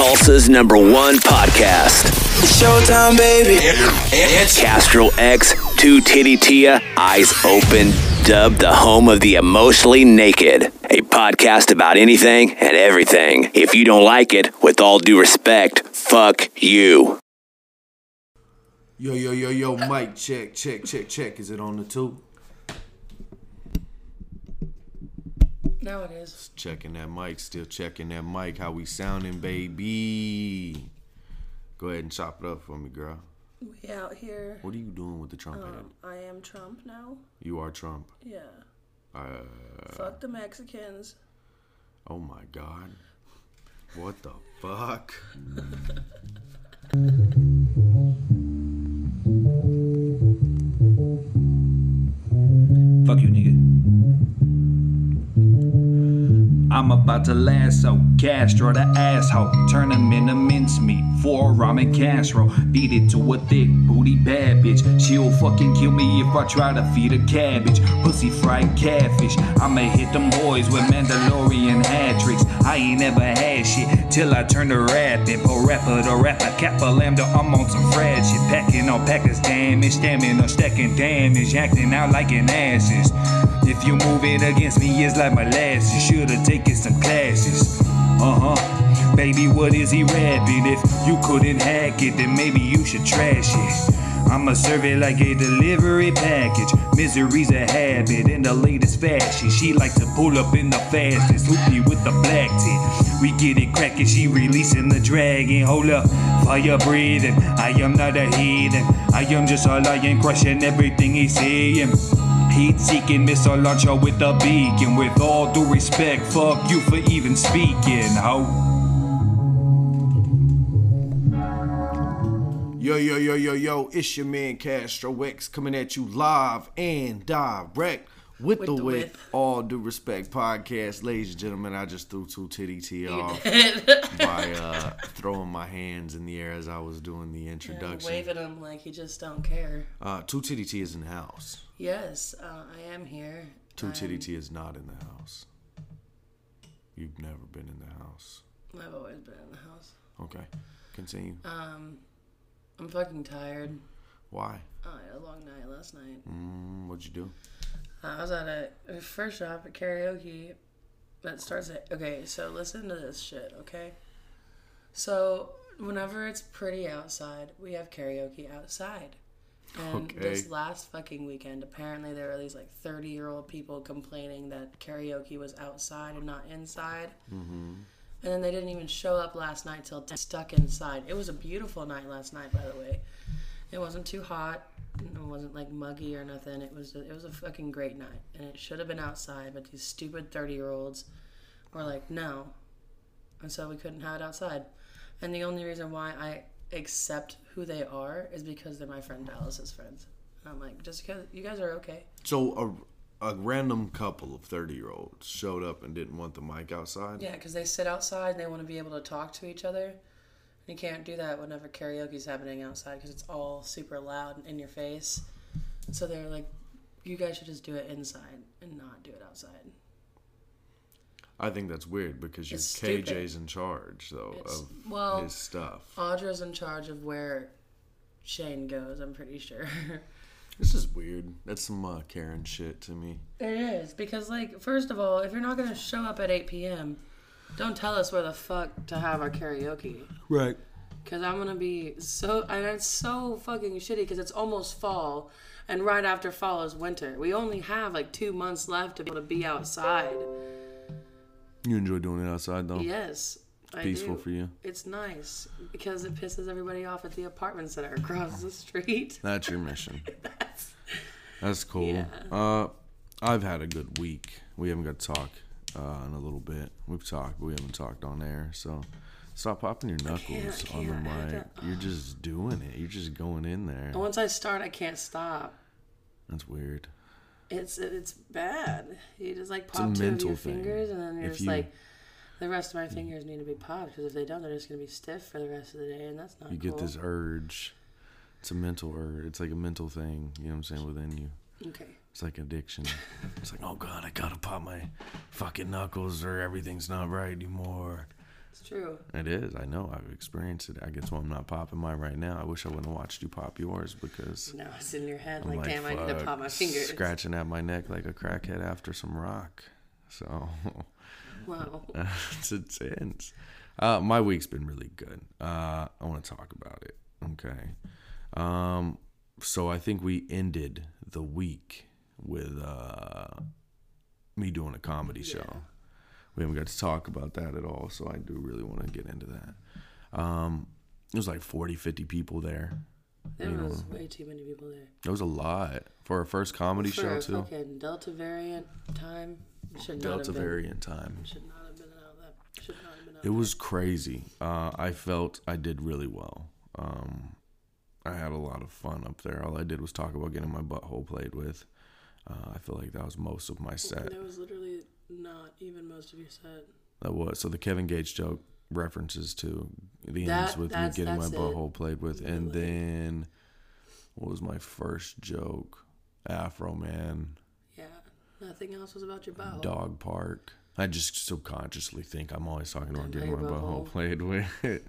Tulsa's number one podcast. Showtime, baby. It's Castro X, Two Titty Tia, Eyes Open, dubbed the home of the emotionally naked. A podcast about anything and everything. If you don't like it, with all due respect, fuck you. Yo, yo, yo, yo, mic check, check, check, check. Is it on the two? Now it is. Checking that mic, still checking that mic. How we sounding, baby? Go ahead and chop it up for me, girl. We out here. What are you doing with the Trump? Um, I am Trump now. You are Trump. Yeah. Uh, Fuck the Mexicans. oh my God. What the fuck? Fuck you, nigga. I'm about to lasso Castro the asshole. Turn him into mincemeat for a ramen casserole. Beat it to a thick booty bad bitch. She'll fucking kill me if I try to feed her cabbage. Pussy fried catfish. I'ma hit them boys with Mandalorian hat tricks. I ain't never had shit till I turn to rapping. Po rapper to rapper, kappa lambda. I'm on some fried shit. Packing on packers damage, stamina, stacking damage. Acting out like an asses. If you move it against me, it's like molasses. Should've taken some classes. Uh huh. Baby, what is he rapping? If you couldn't hack it, then maybe you should trash it. I'ma serve it like a delivery package. Misery's a habit in the latest fashion. She like to pull up in the fastest, hoopy with the black tip. We get it crackin', she releasing the dragon. Hold up, fire breathing. I am not a heathen. I am just a lion, crushing everything he's saying. Heat seeking missile launcher with a beacon. With all due respect, fuck you for even speaking, ho. Yo, yo, yo, yo, yo, it's your man Castro X coming at you live and direct with, With the, the with with. all due respect podcast. Ladies and gentlemen, I just threw two titty Tia off by uh, throwing my hands in the air as I was doing the introduction. waving them like you just don't care. Uh, two titty Tia is in the house. Yes, uh, I am here. Two titty Tia is not in the house. You've never been in the house. I've always been in the house. Okay, continue. Um, I'm fucking tired. Why? I had a long night last night. Mm, what'd you do? I was at a, a Fur Shop at karaoke that starts at okay, so listen to this shit, okay? So whenever it's pretty outside, we have karaoke outside. And Okay. this last fucking weekend, apparently there were these like thirty year old people complaining that karaoke was outside and not inside. Mm-hmm. And then they didn't even show up last night till 10, stuck inside. It was a beautiful night last night, by the way. It wasn't too hot. It wasn't like muggy or nothing. It was it was a fucking great night, and it should have been outside. But these stupid thirty year olds were like, no, and so we couldn't have it outside. And the only reason why I accept who they are is because they're my friend Dallas's friends. And I'm like, just because you guys are okay. So a, a random couple of 30 year olds showed up and didn't want the mic outside? Yeah, because they sit outside and they want to be able to talk to each other. You can't do that whenever karaoke's happening outside because it's all super loud and in your face. So they're like, you guys should just do it inside and not do it outside. I think that's weird because your stupid. KJ's in charge, though, It's- of well, his stuff. Audra's in charge of where Shane goes, I'm pretty sure. This is weird. That's some uh, Karen shit to me. it is. Because, like, first of all, if you're not going to show up at 8 p.m., don't tell us where the fuck to have our karaoke. Right. Cause I'm gonna be so, and it's so fucking shitty because it's almost fall, and right after fall is winter. We only have like two months left to be able to be outside. You enjoy doing it outside, though? Yes, I Peaceful for you. It's nice because it pisses everybody off at the apartments that are across the street. That's your mission. That's cool. Yeah. Uh, I've had a good week. We haven't got to talk uh, in a little bit. We've talked, but we haven't talked on air. So stop popping your knuckles can't, on the mic. don't- You're just doing it. You're just going in there. And once I start, I can't stop. That's weird. It's it's bad. You just like pop two of your thing. fingers, and then you're If just you- like, the rest of my mm. fingers need to be popped because if they don't, they're just gonna be stiff for the rest of the day, and that's not You cool. get this urge. It's a mental urge. It's like a mental thing. You know what I'm saying within you. Okay. It's like addiction. It's like, oh god, I gotta pop my fucking knuckles or everything's not right anymore. It's true. It is. I know. I've experienced it. I guess why I'm not popping mine right now. I wish I wouldn't have watched you pop yours because Now it's in your head. I'm Like, damn, I need to pop my fingers. Scratching at my neck like a crackhead after some rock. So Wow. it's intense. Uh, my week's been really good. Uh, I want to talk about it. Okay. Um, so I think we ended the week with uh, me doing a comedy show. We haven't got to talk about that at all, so I do really want to get into that. Um, it was like 40, 50 people there. There was way too many people there. It was a lot for a first comedy For show a too. fucking Delta variant time, should not Delta have been. variant time. Should not have been out. That should not have been out. It was crazy. Uh, I felt I did really well. Um, I had a lot of fun up there. All I did was talk about getting my butthole played with. Uh, I feel like that was most of my set. There was literally not even most of your set. That was so the Kevin Gates joke references to the That- ends with me getting my it. butthole played with, and then what was my first joke? Afro Man, Yeah. Nothing else was about your butthole. Dog Park. I just subconsciously think I'm always talking about getting my butthole butthole. played with.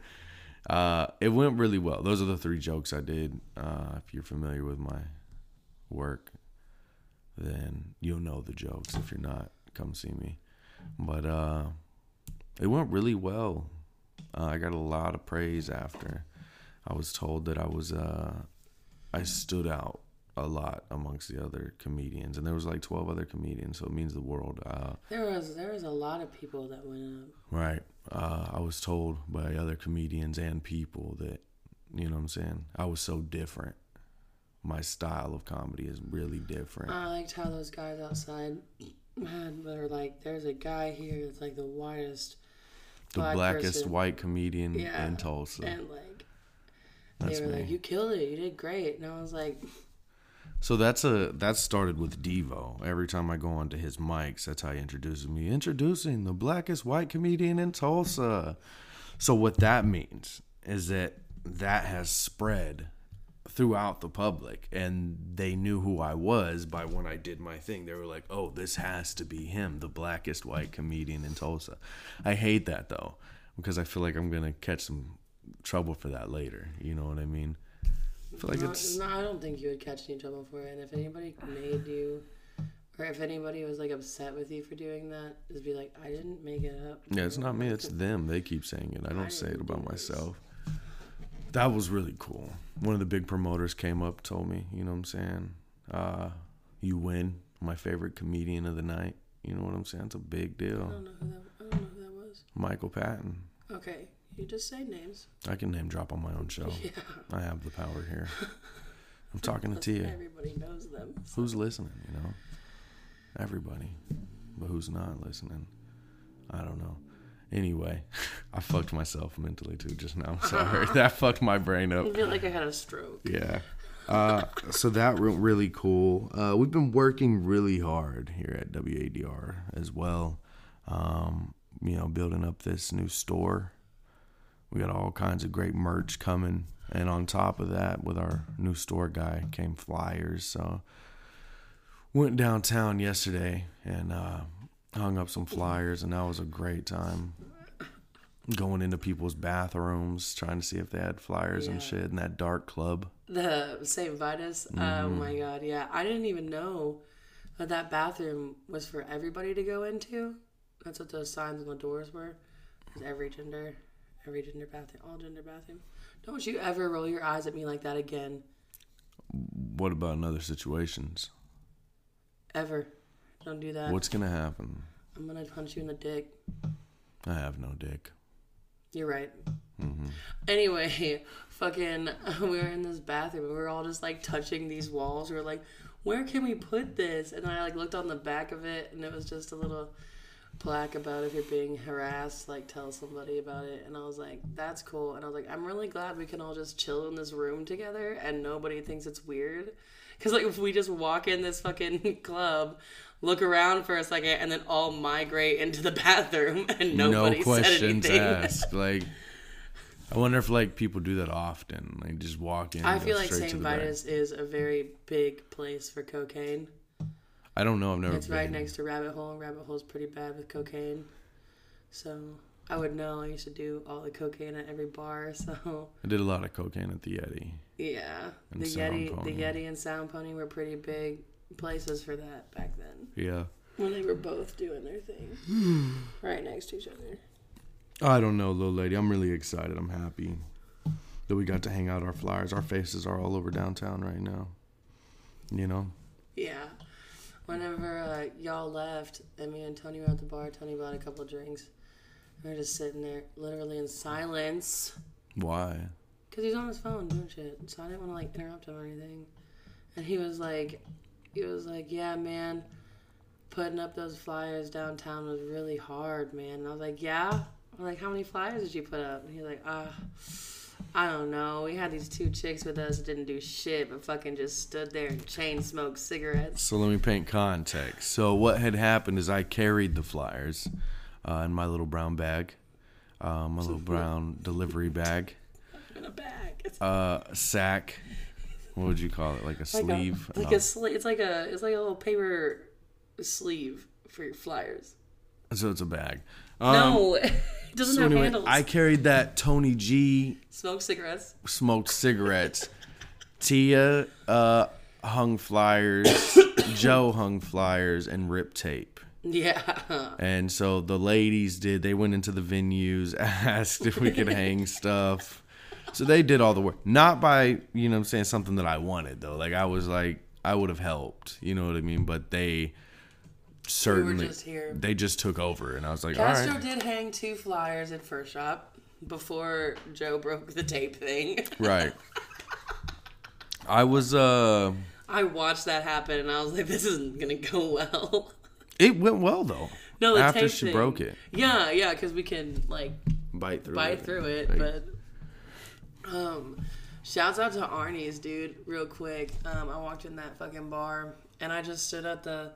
Uh, it went really well. Those are the three jokes I did. Uh, if you're familiar with my work, then you'll know the jokes. If you're not, come see me. But uh, it went really well. Uh, I got a lot of praise after. I was told that I was uh, I stood out a lot amongst the other comedians, and there was like twelve other comedians, so it means the world. Uh, There was there was a lot of people that went up. Right. Uh, I was told by other comedians and people that, you know what I'm saying? I was so different. My style of comedy is really different. I liked how those guys outside had were like, "There's a guy here that's like the whitest, the black blackest person." white comedian Yeah, in Tulsa. and like That's they were me. like, "You killed it, you did great," and I was like, So that's a that started with Devo. Every time I go onto his mics, that's how he introduces me. Introducing the blackest white comedian in Tulsa. So what that means is that that has spread throughout the public and they knew who I was by when I did my thing. They were like, "Oh, this has to be him, the blackest white comedian in Tulsa." I hate that though because I feel like I'm going to catch some trouble for that later. You know what I mean? I feel like no, it's no, I don't think you would catch any trouble for it. And if anybody made you, or if anybody was like upset with you for doing that, just be like, "I didn't make it up." Yeah, it's not me, it's them. They keep saying it. I don't I say it about myself. That was really cool. One of the big promoters came up, told me, you know what I'm saying? Uh, you win. My favorite comedian of the night. You know what I'm saying? It's a big I deal. don't know who that. I don't know who that was. Michael Patton. Okay, you just say names. I can name drop on my own show. Yeah, I have the power here. I'm talking to Tia. everybody knows them. Who's listening, you know? Everybody. But who's not listening? I don't know. Anyway, I fucked myself mentally too just now. I'm sorry. that fucked my brain up. I feel like I had a stroke. Yeah. Uh, so that went really cool. Uh, we've been working really hard here at WADR as well. Um, you know, building up this new store. We got all kinds of great merch coming. And on top of that, with our new store guy, came flyers. So went downtown yesterday and uh, hung up some flyers, and that was a great time. Going into people's bathrooms, trying to see if they had flyers and shit in that dark club. The St. Vitus. Oh Mm-hmm. my god, yeah. I didn't even know that that bathroom was for everybody to go into. That's what those signs on the doors were. Was every gender, every gender bathroom, all gender bathroom. Don't you ever roll your eyes at me like that again, What about in other situations? ever. Don't do that. What's gonna happen? I'm gonna punch you in the dick. I have no dick. You're right. Mm-hmm. Anyway, fucking, we were in this bathroom. We were all just like touching these walls. We were like, where can we put this? And I like looked on the back of it, and it was just a little plaque about if you're being harassed, like tell somebody about it. And I was like, that's cool. And I was like, I'm really glad we can all just chill in this room together, and nobody thinks it's weird. Because like if we just walk in this fucking club. Look around for a second and then all migrate into the bathroom and nobody no questions said anything. asked. Like, I wonder if like people do that often. Like, just walk in. I feel like St. Vitus is a very big place for cocaine. I don't know. I've never It's right next to Rabbit Hole. Rabbit Hole's pretty bad with cocaine. So I would know. I used to do all the cocaine at every bar, so I did a lot of cocaine at the Yeti. yeah. The Sound Yeti, Pony. the Yeti and Sound Pony were pretty big places for that back then. Yeah. When they were both doing their thing, right next to each other. I don't know, little lady. I'm really excited. I'm happy that we got to hang out our flyers. Our faces are all over downtown right now. You know? Yeah. Whenever uh, y'all left and me and Tony were at the bar, Tony bought a couple drinks. We were just sitting there, literally in silence, Why? because he's on his phone doing shit. So I didn't want to like interrupt him or anything. And he was like, he was like, yeah, man, putting up those flyers downtown was really hard, man. And I was like, yeah. I'm like, how many flyers did you put up? And he's like, ah. I don't know. We had these two chicks with us that didn't do shit, but fucking just stood there and chain smoked cigarettes. So let me paint context. So what had happened is I carried the flyers uh, in my little brown bag, uh, my little brown delivery bag, in a bag. Uh, sack. What would you call it? Like a like sleeve? A, like a sleeve. It's like a it's like a little paper sleeve for your flyers. so it's a bag. Um, no, it doesn't So have anyway, handles. I carried that Tony G Smoked cigarettes. smoked cigarettes. Tia uh, hung flyers. Joe hung flyers and ripped tape. Yeah. And so the ladies did, they went into the venues, asked if we could hang stuff. So they did all the work. Not by, you know what I'm saying, something that I wanted though. Like I was like, I would have helped, you know what I mean? But they certainly, just here. they just took over. And I was like, Castro all right. did hang two flyers at Fur Shop before Joe broke the tape thing. Right. I was, uh, I watched that happen and I was like, this isn't gonna go well. it went well though. no, the After tape she thing. broke it. Yeah, yeah, because we can like Bite through bite it. through it, Like, but um shouts out to Arnie's dude, real quick. Um I walked in that fucking bar and I just stood at the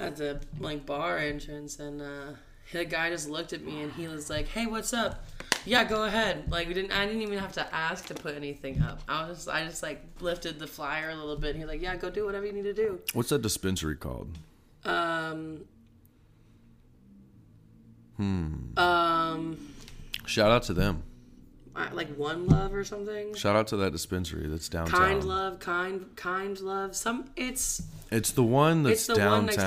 at the like bar entrance and uh the guy just looked at me and he was like, Hey, what's up? Yeah, go ahead. Like we didn't I didn't even have to ask to put anything up. I was just I just like lifted the flyer a little bit and he's like, Yeah, go do whatever you need to do. What's that dispensary called? Um Shout out to them. Like one love or something. Shout out to that dispensary that's downtown. Kind love, kind kind love. Some it's It's the one that's it's the downtown. one next to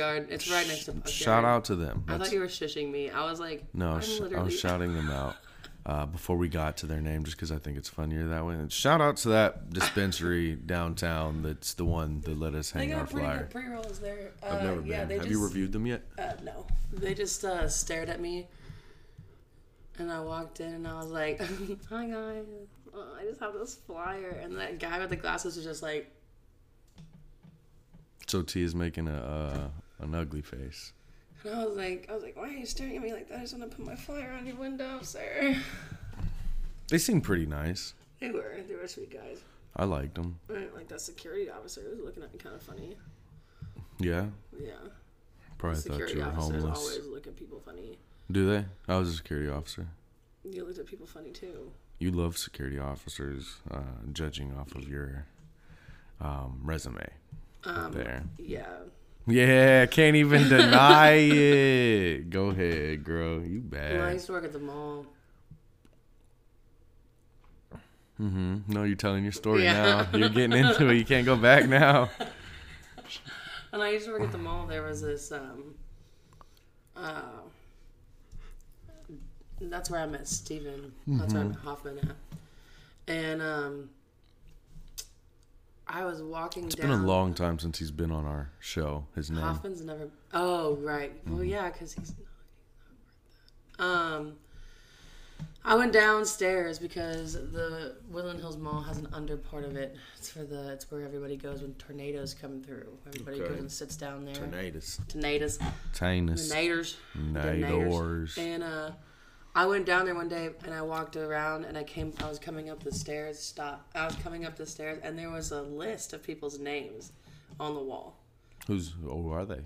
Boxyard. It's right next to Boxyard. Shout out to them. I That's- thought you were shushing me. I was like, no, I'm sh- I literally. was shouting them out uh, before we got to their name, just because I think it's funnier that way. And shout out to that dispensary downtown. That's the one that let us They hang got our pretty flyer. good pre rolls there. Uh, I've never yeah, been. They Have just, you reviewed them yet? Uh, no, they just uh, stared at me, and I walked in and I was like, "Hi guys, uh, I just have this flyer." And that guy with the glasses was just like, So T is making a uh, an ugly face. and I was like, I was like, "Why are you staring at me like that? I just want to put my flyer on your window, sir." They seemed pretty nice. They were, they were sweet guys. I liked them. I didn't like that security officer was looking at me kind of funny. Yeah, Yeah. probably thought you were homeless. always look at people funny. Do they? I was a security officer. You looked at people funny too. You love security officers, uh, judging off of your um, resume. there. Yeah. Yeah, can't even deny it. Go ahead, girl. You When I used to work at the mall. Mm-hmm. No, you're telling your story Yeah. now. You're getting into it. You can't go back now. When I used to work at the mall, there was this. Um, uh, that's where I met Steven. That's where I met Hoffman at. And um, I was walking It's down. been a long time since he's been on our show. His name. Hoffman's never. Oh right. Well, Mm-hmm. yeah, because he's. not Um, I went downstairs because the Woodland Hills Mall has an under part of it. It's for the. It's where everybody goes when tornadoes come through. Everybody Okay. goes and sits down there. Tornadoes. Tornadoes. Tinus. Naders. Nadors. And uh, I went down there one day and I walked around and I came. I was coming up the stairs. Stop. I was coming up the stairs and there was a list of people's names on the wall. Who's? Who are they?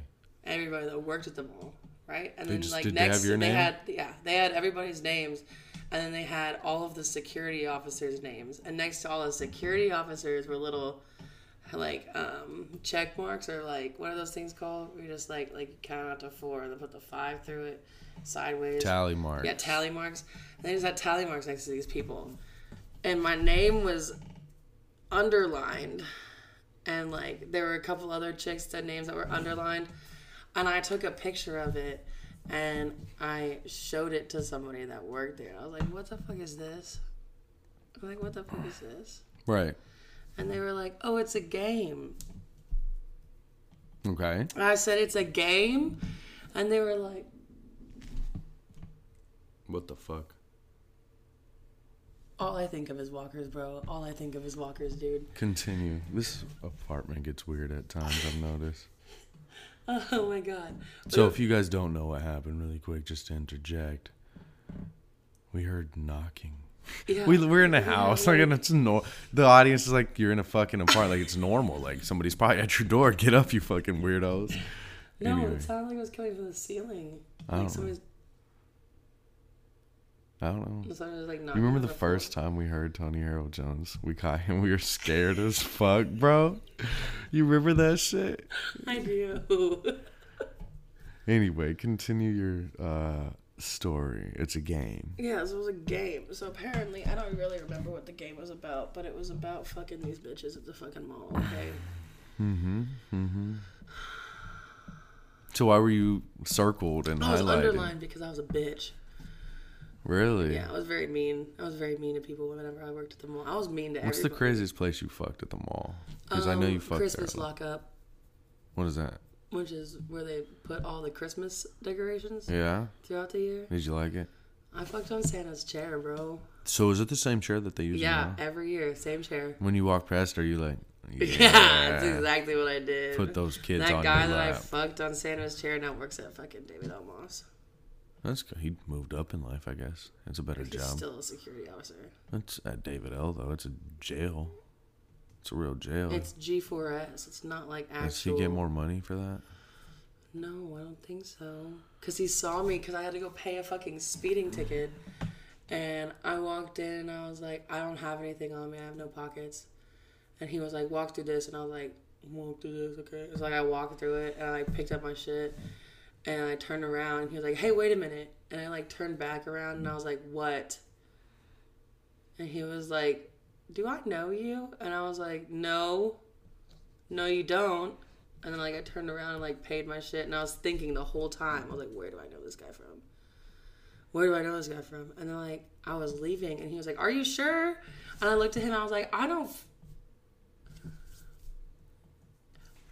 everybody that worked at the mall, right? And They then just- like they next they name? had yeah, they had everybody's names and then they had all of the security officers' names. And next to all the security officers were little like um check marks or like what are those things called? We just like like you count out to four and then put the five through it sideways. Tally marks. Yeah, tally marks. And they just had tally marks next to these people. And my name was underlined. And like there were a couple other chicks that names that were underlined. And I took a picture of it and I showed it to somebody that worked there. I was like, What the fuck is this? I'm like, what the fuck is this? Right. And they were like, Oh, it's a game. Okay. And I said, It's a game? And they were like, What the fuck? All I think of is walkers, bro. All I think of is walkers, dude. Continue. This apartment gets weird at times. I've noticed. Oh my god. So if you guys don't know what happened, really quick, just to interject, we heard knocking. Yeah. We we're in a house, like and it's no. The audience is like, you're in a fucking apartment, like it's normal. Like somebody's probably at your door. Get up, you fucking weirdos. no, anyway. it sounded like it was coming from the ceiling. I Like don't somebody's, I don't know. somebody was like You remember the first time we heard Tony Harold Jones? We caught him. We were scared as fuck, bro. You remember that shit? I do. Anyway, continue your uh, story. It's a game. yeah, so it was a game. So apparently, I don't really remember what the game was about, but it was about fucking these bitches at the fucking mall. Okay. Mm-hmm. Mm-hmm. So why were you circled and I was underlined because I was a bitch. Really? Yeah, I was very mean. I was very mean to people whenever I worked at the mall. I was mean to everyone. What's the craziest place you fucked at the mall? Because I know Um, you fucked Christmas there. lockup, What is that? which is where they put all the Christmas decorations Yeah. throughout the year. Did you like it? I fucked on Santa's chair, bro. So is it the same chair that they use? Yeah, now? every year, same chair. When you walk past, are you like? Yeah. Yeah, that's exactly what I did. Put those kids that on guy that guy that I fucked on Santa's chair now works at fucking David L. Moss. That's good. He moved up in life, I guess. It's a better He's job. still a security officer. It's at uh, David L though. It's a jail. It's a real jail. It's G4S. It's not like actual. Does he get more money for that? No, I don't think so. Cause he saw me because I had to go pay a fucking speeding ticket, and I walked in and I was like, I don't have anything on me. I have no pockets, and he was like, walk through this, and I was like, walk through this, okay. It's like I walked through it and I like, picked up my shit, and I turned around. And he was like, hey, wait a minute, and I like turned back around and I was like, what? And he was like, do I know you? And I was like, no, no, you don't. And then like I turned around and like paid my shit, and I was thinking the whole time, I was like, where do I know this guy from? Where do I know this guy from? And then like I was leaving, and he was like, are you sure? And I looked at him, I was like, I don't.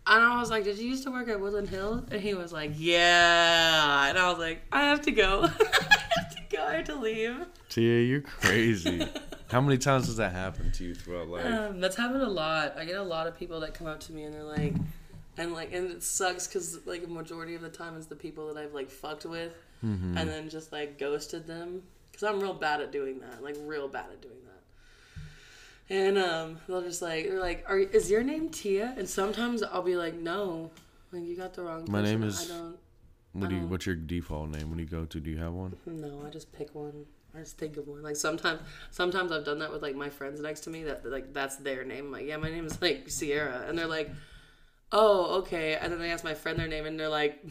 And I was like, did you used to work at Woodland Hills? And he was like, yeah. And I was like, I have to go. I have to go. I have to leave. Tia, you're crazy. How many times does that happen to you throughout life? Um, that's happened a lot. I get a lot of people that come up to me and they're like, and like, and it sucks because like a majority of the time it's the people that I've like fucked with, Mm-hmm. and then just like ghosted them because I'm real bad at doing that. Like real bad at doing that. And um, they'll just like they're like, "Are is your name Tia?" And sometimes I'll be like, "No, like you got the wrong." My name is- I don't. what do you? don't- What's your default name when you go to? Do you have one? No, I just pick one. I just think of one. Like sometimes, sometimes I've done that with like my friends next to me. That like that's their name. I'm like, yeah, my name is like Sierra, and they're like, oh, okay. And then they ask my friend their name, and they're like,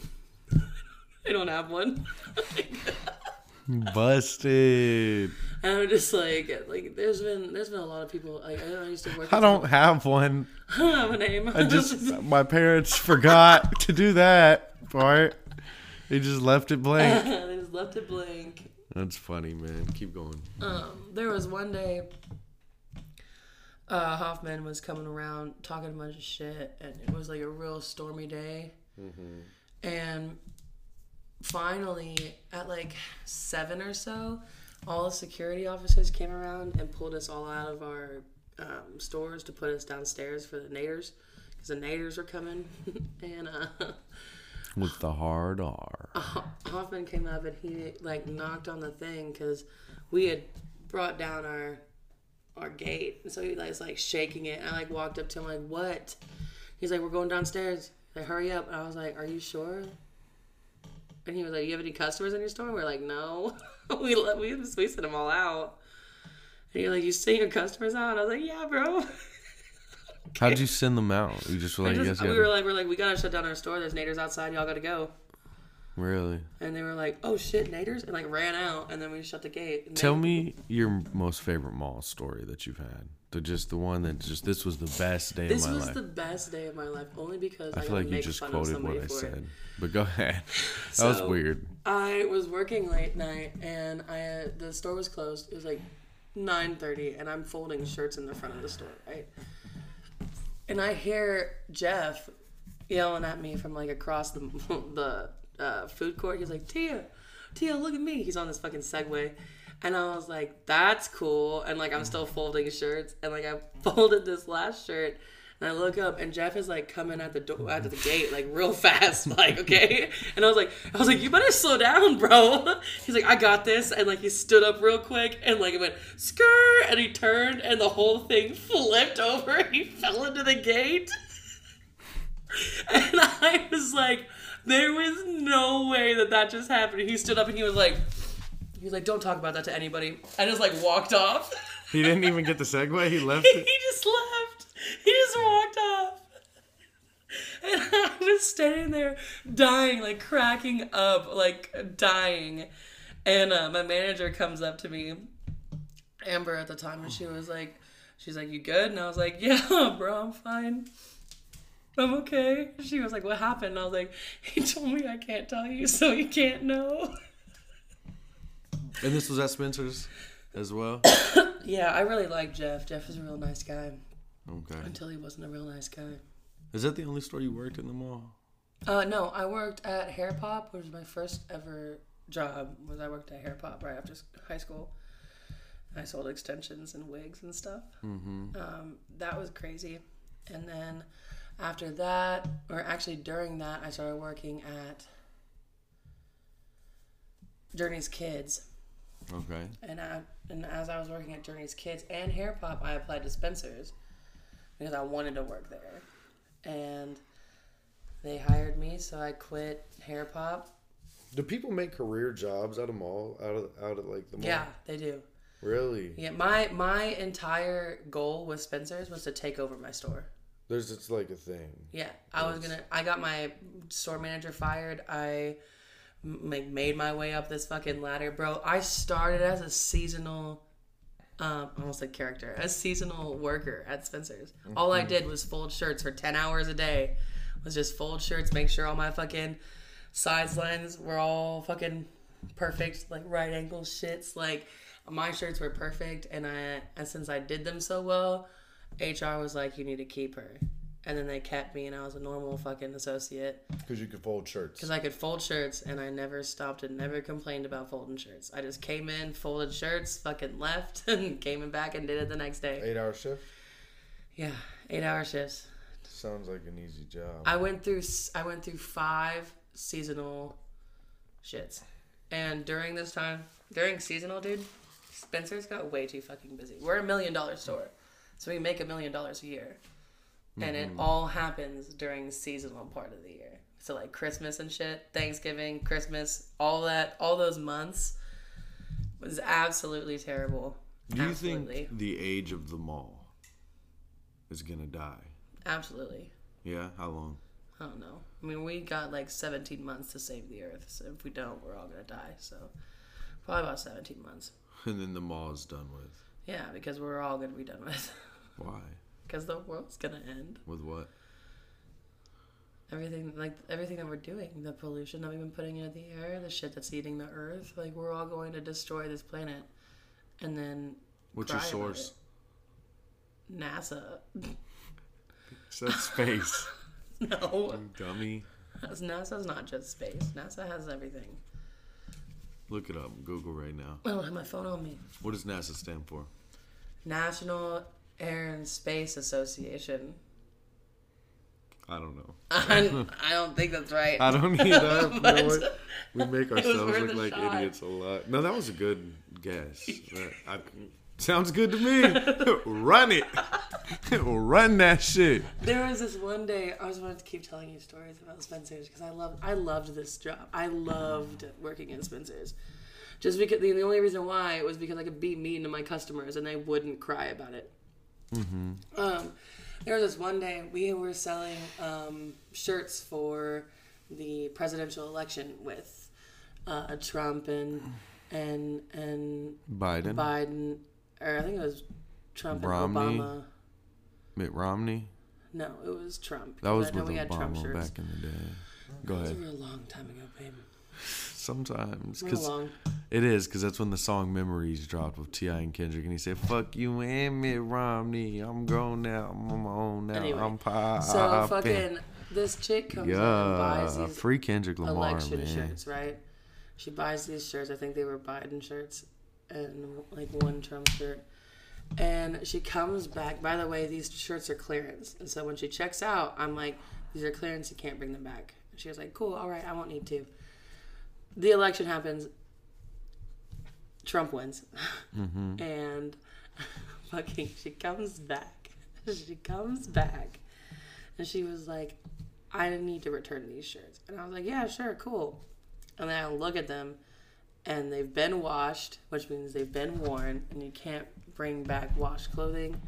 I don't have one. Busted. and I'm just like, like there's been there's been a lot of people. Like I I used to work. I don't have one. I don't have a name. I just my parents forgot to do that part. They just left it blank. they just left it blank. That's funny, man. Keep going. Um, there was one day uh, Hoffman was coming around talking a bunch of shit, and it was like a real stormy day. And finally, at like seven or so, all the security officers came around and pulled us all out of our um, stores to put us downstairs for the naders because the naders were coming. and uh, With the hard R. Hoffman came up and he like knocked on the thing because we had brought down our our gate, and so he was like shaking it. And I like walked up to him like, "What?" He's like, "We're going downstairs." Like, hurry up! And I was like, "Are you sure?" And he was like, "Do "You have any customers in your store?" And we're like, "No." we let we we sent them all out. And you're like, "You sent your customers out?" And I was like, "Yeah, bro." How'd you send them out? You just were like, just- yes, we were like, we're like, we gotta shut down our store. There's naders outside. Y'all gotta go. Really? And they were like, oh shit, naders, and like ran out. And then we shut the gate. Tell they- me your most favorite mall story that you've had. The just the one that just this was the best day This of my life. This was the best day of my life, only because I, I feel like you just quoted what I for it. said. But go ahead. That was weird. I was working late night and I the store was closed. It was like nine thirty, and I'm folding shirts in the front of the store, right? And I hear Jeff yelling at me from like across the the uh, food court. He's like, "Tia, Tia, look at me!" He's on this fucking Segway, and I was like, "That's cool." And like I'm mm. still folding shirts, and like I folded this last shirt. And I look up, and Jeff is like coming at the door, at the gate, like real fast, like okay. And I was like, I was like, you better slow down, bro. He's like, I got this, and like he stood up real quick, and like it went skirt, and he turned, and the whole thing flipped over. and He fell into the gate, and I was like, there was no way that that just happened. He stood up, and he was like, he was like, don't talk about that to anybody, and just like walked off. He didn't even get the segue. He left he it. just left. He just walked off. And I was standing there dying, like cracking up, like dying. And uh, my manager comes up to me, Amber at the time, and she was like, she's like, you good? And I was like, yeah, bro, I'm fine. I'm okay. She was like, what happened? And I was like, he told me I can't tell you, so you can't know. And this was at Spencer's as well. Yeah, I really like Jeff. Jeff is a real nice guy Okay. until he wasn't a real nice guy. Is that the only store you worked in the mall? Uh, no, I worked at Hair Pop, which was my first ever job. Was I worked at Hair Pop right after high school. I sold extensions and wigs and stuff. Mm-hmm. Um, that was crazy. And then after that, or actually during that, I started working at Journey's Kids. Okay. And I, and as I was working at Journey's Kids and Hair Pop, I applied to Spencer's because I wanted to work there. And they hired me, so I quit Hair Pop. Do people make career jobs out of mall out of out of like the mall? Yeah, they do. Really? Yeah, my my entire goal with Spencer's was to take over my store. There's it's like a thing. Yeah, I was gonna. I got my store manager fired. I m- like made my way up this fucking ladder, bro. I started as a seasonal, um, I almost said character, a seasonal worker at Spencer's. All I did was fold shirts for ten hours a day. Was just fold shirts, make sure all my fucking size lines were all fucking perfect, like right angle shits. Like my shirts were perfect, and I and since I did them so well, HR was like, "You need to keep her," and then they kept me, and I was a normal fucking associate Because you could fold shirts. because I could fold shirts, and I never stopped and never complained about folding shirts. I just came in, folded shirts, fucking left, and came back and did it the next day. Eight hour shift Yeah, eight hour shifts. sounds like an easy job. I went through I went through five seasonal shits, and during this time, during seasonal, dude, Spencer's got way too fucking busy. We're a million dollar store, so we make a million dollars a year, and it all happens during the seasonal part of the year. So like Christmas and shit, Thanksgiving, Christmas, all that, all those months was absolutely terrible. Do you absolutely, think the age of the mall is gonna die? absolutely. Yeah. How long? I don't know. I mean, we got like 17 months to save the earth. So if we don't, we're all gonna die. So probably about 17 months. And then the mall is done with. Yeah, because we're all gonna be done with. Why? Because the world's gonna end. With what? Everything like everything that we're doing, the pollution that we've been putting into the air, the shit that's eating the earth. Like we're all going to destroy this planet, and then What's your source? it. NASA. Said space. no, Dummy. NASA's not just space. NASA has everything. Look it up. Google right now. Oh, I don't have my phone on me. What does NASA stand for? National Air and Space Association. I don't know. I, I don't think that's right. I don't either. You know We make ourselves look like shot. idiots a lot. No, that was a good guess. I, sounds good to me. Run it. Run that shit. There was this one day I was wanting to keep telling you stories about Spencer's because I loved I loved this job. I loved working in Spencer's. Just because the, the only reason why was because I could be mean to my customers and they wouldn't cry about it. Um, There was this one day we were selling um, shirts for the presidential election with uh, Trump and and and Biden, Biden, or I think it was Trump and Obama. Mitt Romney. No, it was Trump. That was I know with we had Trump shirts. back in the day. Go ahead. That was a long time ago, babe. Sometimes, because it is, because that's when the song "Memories" dropped with Ti and Kendrick, and he said, "Fuck you and Mitt Romney. I'm grown now. I'm on my own now. Anyway, I'm popping." So fucking this chick comes out and buys these free Kendrick Lamar, election man. shirts, right? She buys these shirts. I think they were Biden shirts and like one Trump shirt. And she comes back. By the way, these shirts are clearance. And so when she checks out, I'm like, these are clearance. You can't bring them back. And she was like, cool. All right. I won't need to. The election happens. Trump wins. Mm-hmm. And fucking, she comes back. She comes back. And she was like, I need to return these shirts. And I was like, yeah, sure, cool. And then I look at them and they've been washed, which means they've been worn, and you can't bring back washed clothing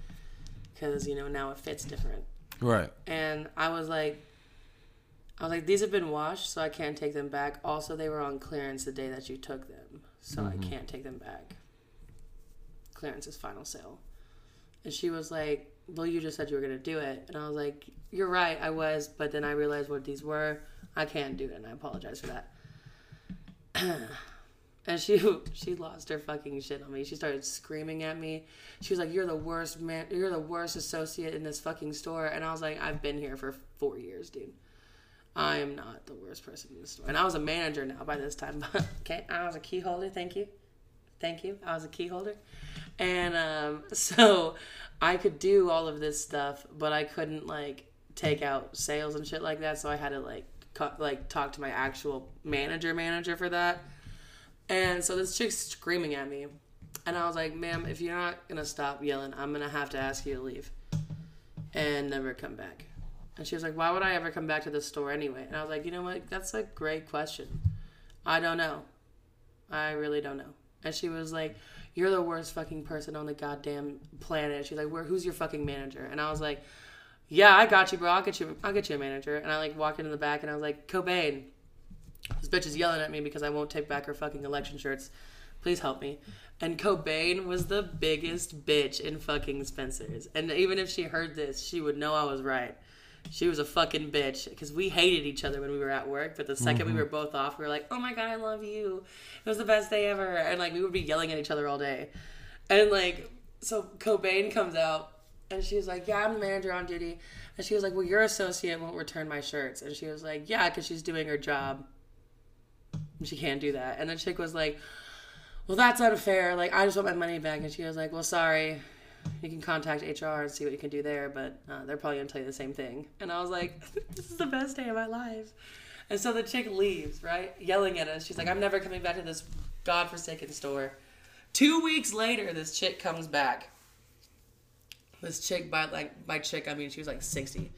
because, you know, now it fits different. Right. And I was like, I was like, these have been washed, so I can't take them back. Also, they were on clearance the day that you took them, so I mm-hmm. can't take them back. Clearance is final sale. And she was like, Well, you just said you were going to do it. And I was like, You're right, I was, but then I realized what these were. I can't do it, and I apologize for that. and she she lost her fucking shit on me. She started screaming at me. She was like, "You're the worst man. You're the worst associate in this fucking store." And I was like, "I've been here for four years, dude. I am not the worst person in the store." And I was a manager now by this time. okay, I was a key holder. Thank you, thank you. I was a key holder, and um, so I could do all of this stuff, but I couldn't like take out sales and shit like that. So I had to like co- like talk to my actual manager manager for that. And so this chick's screaming at me. And I was like, ma'am, if you're not going to stop yelling, I'm going to have to ask you to leave and never come back. And she was like, why would I ever come back to this store anyway? And I was like, you know what? That's a great question. I don't know. I really don't know. And she was like, you're the worst fucking person on the goddamn planet. She's like, Where, who's your fucking manager? And I was like, yeah, I got you, bro. I'll get you. I'll get you a manager. And I like walked into the back, and I was like, Cobain, this bitch is yelling at me because I won't take back her fucking election shirts. Please help me. And Cobain was the biggest bitch in fucking Spencer's. And even if she heard this, she would know I was right. She was a fucking bitch because we hated each other when we were at work. But the 2nd we mm-hmm. were both off, we were like, "Oh my god, I love you! It was the best day ever!" And like we would be yelling at each other all day. And like, so Cobain comes out, and she was like, "Yeah, I'm the manager on duty." And she was like, "Well, your associate won't return my shirts." And she was like, "Yeah, because she's doing her job. And she can't do that." And the chick was like, "Well, that's unfair. Like, I just want my money back." And she was like, "Well, sorry." You can contact HR and see what you can do there, but uh, they're probably gonna tell you the same thing. And I was like, "This is the best day of my life." And so the chick leaves, right, yelling at us. She's like, "I'm never coming back to this godforsaken store." Two weeks later, this chick comes back. This chick, by like by chick, I mean she was like sixty.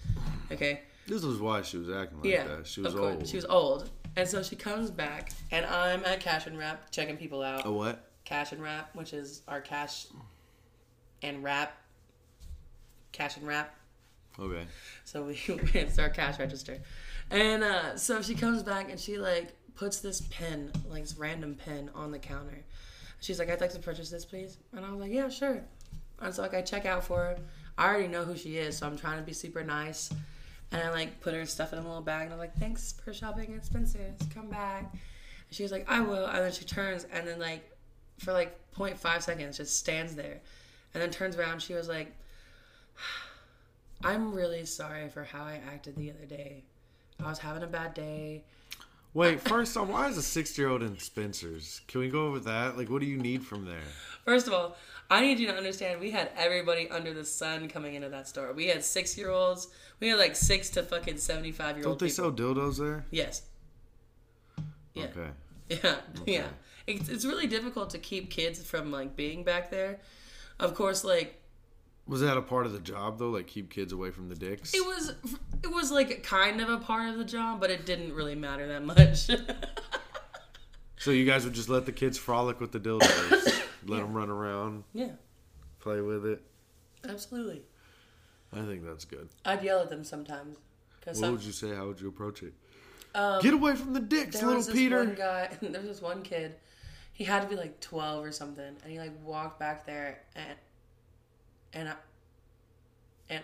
Okay. This was why she was acting like Yeah. that. She was old. She was old, and so she comes back, and I'm at Cash and Wrap checking people out. a what? Cash and Wrap, which is our cash and wrap. Cash and Wrap. Okay. So we it's our cash register. And uh, so she comes back and she like puts this pen, like this random pen on the counter. She's like, I'd like to purchase this, please. And I was like, Yeah, sure. And so like I check out for her. I already know who she is, so I'm trying to be super nice. And I like put her stuff in a little bag and I'm like, Thanks for shopping at Spencer's. Come back. And she was like, I will. And then she turns and then like for like 0.5 seconds just stands there. And then turns around, she was like, I'm really sorry for how I acted the other day. I was having a bad day. Wait, first off, why is a six-year-old in Spencer's? Can we go over that? Like, what do you need from there? First of all, I need you to understand we had everybody under the sun coming into that store. We had six year olds. We had like six to fucking 75 year olds. Don't they people. sell dildos there? Yes. Yeah. Okay. Yeah. Yeah. It's, it's really difficult to keep kids from like being back there. Of course, like Was that a part of the job though? Like keep kids away from the dicks? it was, it was like kind of a part of the job, but it didn't really matter that much. So you guys would just let the kids frolic with the dildos, let them run around, yeah. play with it. Absolutely. I think that's good. I'd yell at them sometimes. What some, would you say? How would you approach it? Um, Get away from the dicks, little Peter. one guy. There was this one kid. He had to be like twelve or something, and he like walked back there and and I, and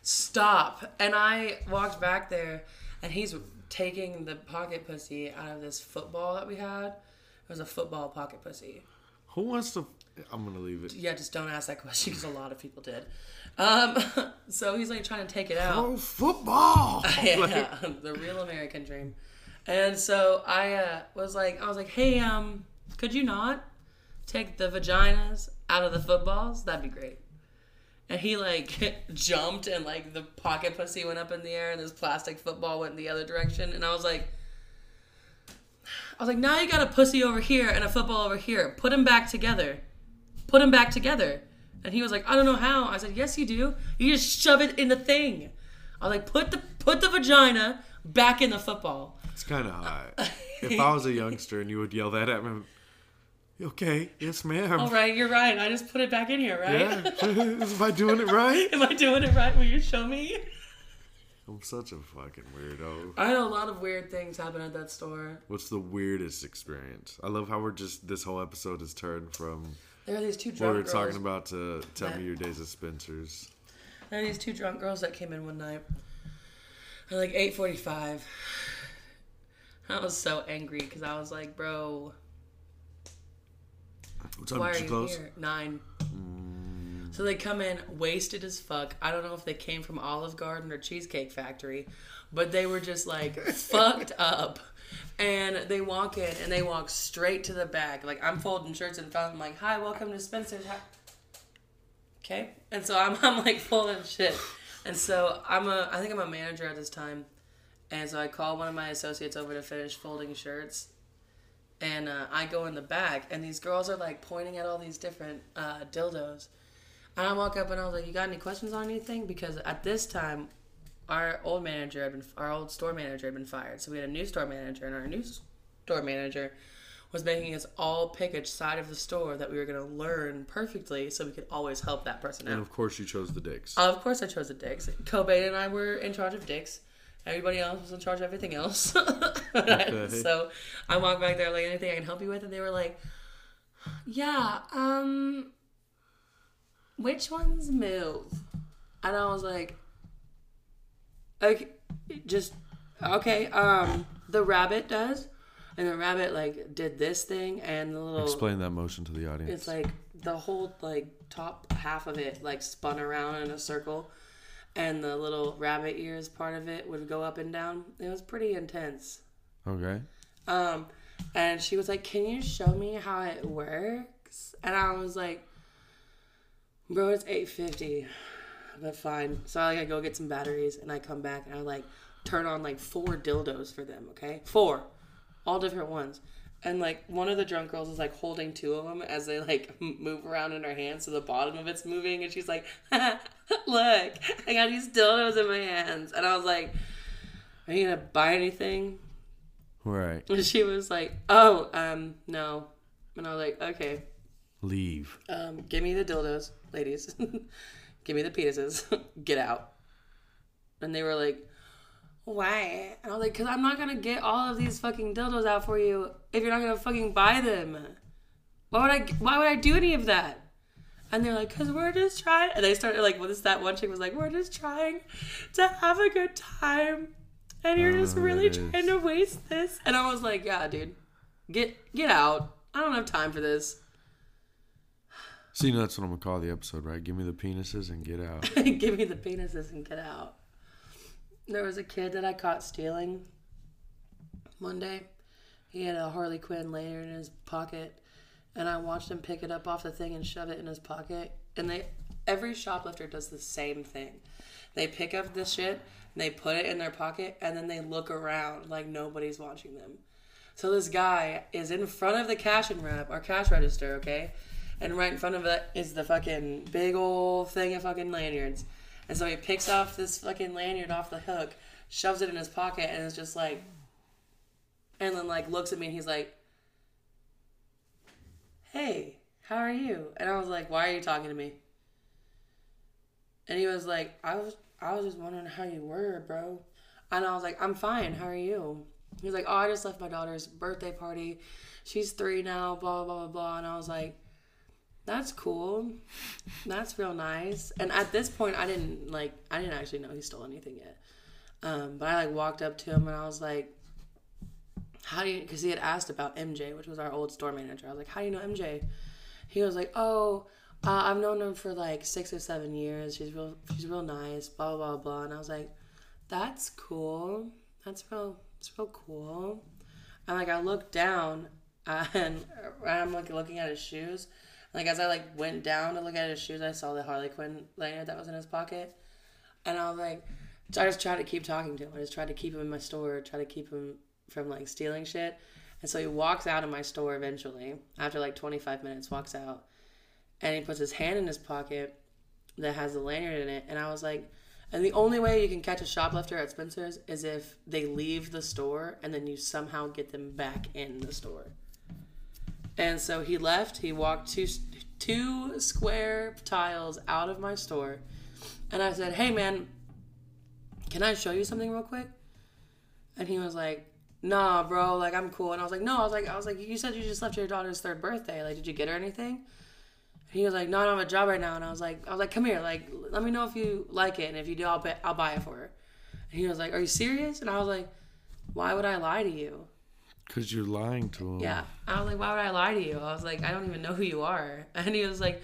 stop. And I walked back there, and he's taking the pocket pussy out of this football that we had. It was a football pocket pussy. Who wants to? I'm gonna leave it. Yeah, just don't ask that question because a lot of people did. Um, so he's like trying to take it out. Oh, football! yeah, the real American dream. And so I uh, was like, I was like, hey, um, could you not take the vaginas out of the footballs? That'd be great. And he like jumped and like the pocket pussy went up in the air and this plastic football went in the other direction. And I was like, I was like, now you got a pussy over here and a football over here. Put them back together. Put them back together. And he was like, I don't know how. I said, Yes, you do. You just shove it in the thing. I was like, put the put the vagina back in the football. It's kind of hot. if I was a youngster and you would yell that at me, okay, yes, ma'am. All right, you're right. I just put it back in here, right? Yeah, am I doing it right? Am I doing it right? Will you show me? I'm such a fucking weirdo. I had a lot of weird things happen at that store. What's the weirdest experience? I love how we're just this whole episode has turned from There were these two what drunk we were girls. talking about to tell that- me your days at Spencer's. There were these two drunk girls that came in one night at like 8:45. I was so angry because I was like, "Bro, What time why did are you you close? here?" Nine. So they come in wasted as fuck. I don't know if they came from Olive Garden or Cheesecake Factory, but they were just like fucked up. And they walk in and they walk straight to the back. Like I'm folding shirts in front. I'm like, "Hi, welcome to Spencer's." Hi. Okay, and so I'm I'm like folding shit, and so I'm a I think I'm a manager at this time, and so I call one of my associates over to finish folding shirts, and uh, I go in the back, and these girls are like pointing at all these different uh, dildos. And I walk up and I was like, "You got any questions on anything?" Because at this time, our old manager had been, our old store manager had been fired, so we had a new store manager, and our new store manager was making us all pick a side of the store that we were going to learn perfectly, so we could always help that person out. And of course, you chose the dicks. Of course, I chose the dicks. Cobain and I were in charge of dicks. Everybody else was in charge of everything else. So I walked back there like anything I can help you with, and they were like, "Yeah, um, which ones move?" And I was like, "Okay, just okay." Um, the rabbit does, and the rabbit like did this thing, and the little Explain that motion to the audience. it's like the whole like top half of it like spun around in a circle and the little rabbit ears part of it would go up and down. It was pretty intense. Okay. um and she was like can you show me how it works? And i was like bro it's 850 but fine. So i like, go get some batteries and i come back and i like turn on like four dildos for them okay? Four. All different ones and like one of the drunk girls is like holding two of them as they like move around in her hands so the bottom of it's moving and she's like look i got these dildos in my hands and i was like are you gonna buy anything Right. and she was like, "Oh, um, no," and I was like, "Okay, Leave. um, give me the dildos, ladies. give me the penises. get out." And they were like, "Why?" And I was like, "Cause I'm not gonna get all of these fucking dildos out for you if you're not gonna fucking buy them. Why would I? Why would I do any of that?" And they're like, "Cause we're just trying." And they started like, "What is that?" One chick was like, "We're just trying to have a good time." And you're just Oh, really trying to waste this. And I was like, yeah, dude. Get get out. I don't have time for this. So you know that's what I'm gonna call the episode, right? Give me the penises and get out. Give me the penises and get out. There was a kid that I caught stealing one day. He had a Harley Quinn lanyard in his pocket, and I watched him pick it up off the thing and shove it in his pocket. And they, every shoplifter does the same thing. They pick up the shit, they put it in their pocket, and then they look around like nobody's watching them. So this guy is in front of the cash and wrap, our cash register, okay? And right in front of it is the fucking big old thing of fucking lanyards. And so he picks off this fucking lanyard off the hook, shoves it in his pocket, and is just like, and then like looks at me and he's like, "Hey, how are you?" And I was like, "Why are you talking to me?" And he was like, I was I was just wondering how you were, bro. And I was like, I'm fine. How are you? He was like, Oh, I just left my daughter's birthday party. She's three now. Blah blah blah blah. And I was like, That's cool. That's real nice. And at this point, I didn't like. I didn't actually know he stole anything yet. Um, but I like walked up to him and I was like, "How do you?" Because he had asked about MJ, which was our old store manager. I was like, "How do you know MJ?" He was like, "Oh, uh, I've known her for like six or seven years. She's real. She's real nice. Blah blah blah." And I was like, "That's cool. That's real. It's real cool." And like I looked down and I'm like looking at his shoes. Like as I like went down to look at his shoes, I saw the Harley Quinn lanyard that was in his pocket, and I was like, I just tried to keep talking to him. I just tried to keep him in my store, try to keep him from like stealing shit. And so he walks out of my store eventually after like 25 minutes. Walks out, and he puts his hand in his pocket that has the lanyard in it. And I was like, and the only way you can catch a shoplifter at Spencer's is if they leave the store and then you somehow get them back in the store. And so he left. He walked two two square tiles out of my store, and I said, "Hey, man, can I show you something real quick?" And he was like, "Nah, bro. Like I'm cool." And I was like, "No." I was like, "I was like, you said you just left your daughter's third birthday. Like, did you get her anything?" And he was like, "No, I don't have a job right now." And I was like, "I was like, come here. Like, let me know if you like it, and if you do, I'll bet I'll buy it for her." And he was like, "Are you serious?" And I was like, "Why would I lie to you?" Because you're lying to him. Yeah. I was like, why would I lie to you? I was like, I don't even know who you are. And he was like,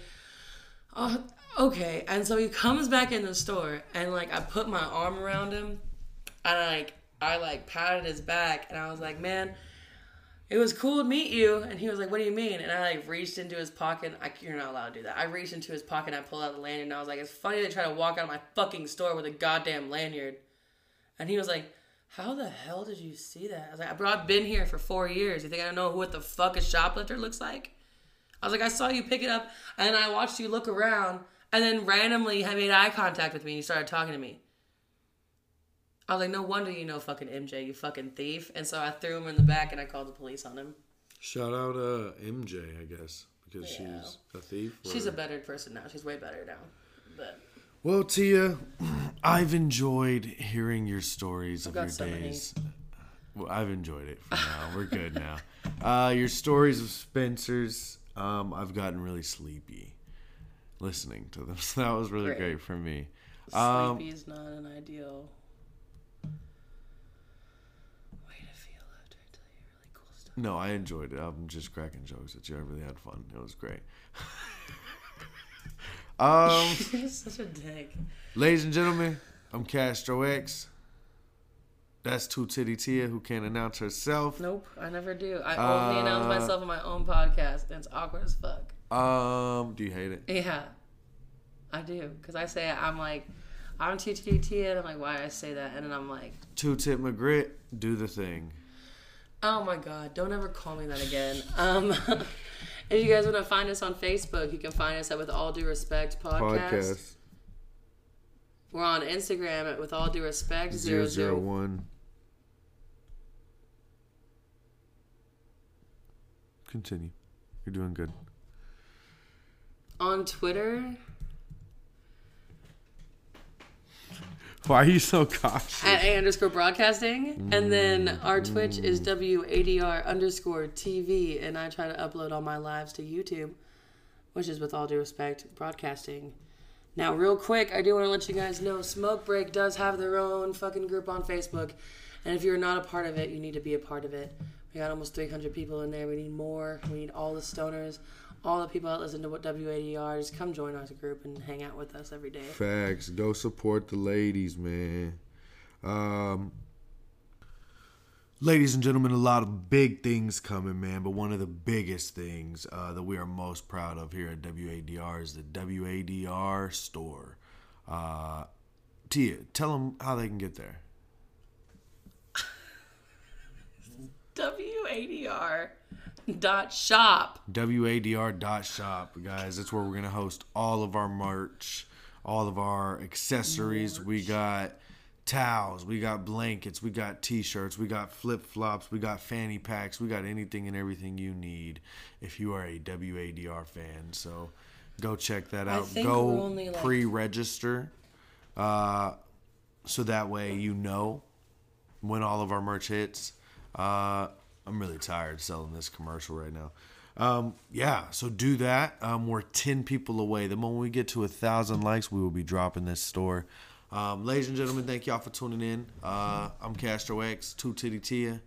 oh, okay. And so he comes back in the store and like I put my arm around him and I like I like patted his back and I was like, man, it was cool to meet you. And he was like, what do you mean? And I like reached into his pocket. I, you're not allowed to do that. I reached into his pocket and I pulled out the lanyard and I was like, it's funny they try to walk out of my fucking store with a goddamn lanyard. And he was like, how the hell did you see that? I was like, bro, I've been here for four years. You think I don't know what the fuck a shoplifter looks like? I was like, I saw you pick it up, and I watched you look around, and then randomly had made eye contact with me, and you started talking to me. I was like, no wonder you know fucking MJ, you fucking thief. And so I threw him in the back, and I called the police on him. Shout out uh, MJ, I guess, because Yeah. she's a thief. She's a better person now. She's way better now. But Well, Tia, I've enjoyed hearing your stories of got your so many. days. Well, I've enjoyed it for now. We're good now. Uh, your stories of Spencer's, um, I've gotten really sleepy listening to them. So that was really Great. great, for me. Um, sleepy is not an ideal way to feel after I tell you really cool stuff. no, I enjoyed it. I'm just cracking jokes at you. I really had fun. It was great. um, such a dick. ladies and gentlemen, I'm Castro X. That's Two Titty Tia, who can't announce herself. Nope, I never do. I only announce Uh, myself on my own podcast, and it's awkward as fuck. Um, do you hate it? Yeah, I do. Because I say, I'm like, I'm Two Titty Tia, and I'm like, why I say that? And then I'm like, Two Tip McGrit, do the thing. oh my god, don't ever call me that again. Um, if you guys want to find us on Facebook, you can find us at With All Due Respect Podcast. Podcast We're on Instagram at With All Due Respect zero zero zero zero. one. Continue. You're doing good. On Twitter Why are you so cautious? at A underscore broadcasting. And then our Twitch is mm. WADR underscore TV. And I try to upload all my lives to YouTube, which is with all due respect, broadcasting. Now, real quick, I do want to let you guys know Smoke Break does have their own fucking group on Facebook. And if you're not a part of it, you need to be a part of it. We got almost 300 people in there. We need more. We need all the stoners, all the people that listen to what WADR. Just come join our group and hang out with us every day. Facts. Go support the ladies, man. Um, ladies and gentlemen, a lot of big things coming, man. But one of the biggest things uh, that we are most proud of here at WADR is the WADR store. Uh, Tia, tell them how they can get there. WADR dot shop. WADR dot shop, guys. That's where we're going to host all of our merch, all of our accessories. We got towels, we got blankets, we got t shirts, we got flip flops, we got fanny packs, we got anything and everything you need if you are a WADR fan. So Go check that out. Go like- pre-register, uh, so that way you know when all of our merch hits. Uh, I'm really tired selling this commercial right now. Um, yeah, so do that. Um, we're ten people away. The moment we get to a thousand likes, we will be dropping this store. Um, ladies and gentlemen, thank y'all for tuning in. Uh, I'm Castro X, Two Titty Tia.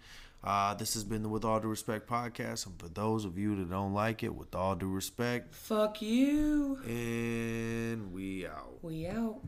Uh, this has been the With All Due Respect podcast. And for those of you that don't like it, with all due respect, Fuck you. and we out. We out.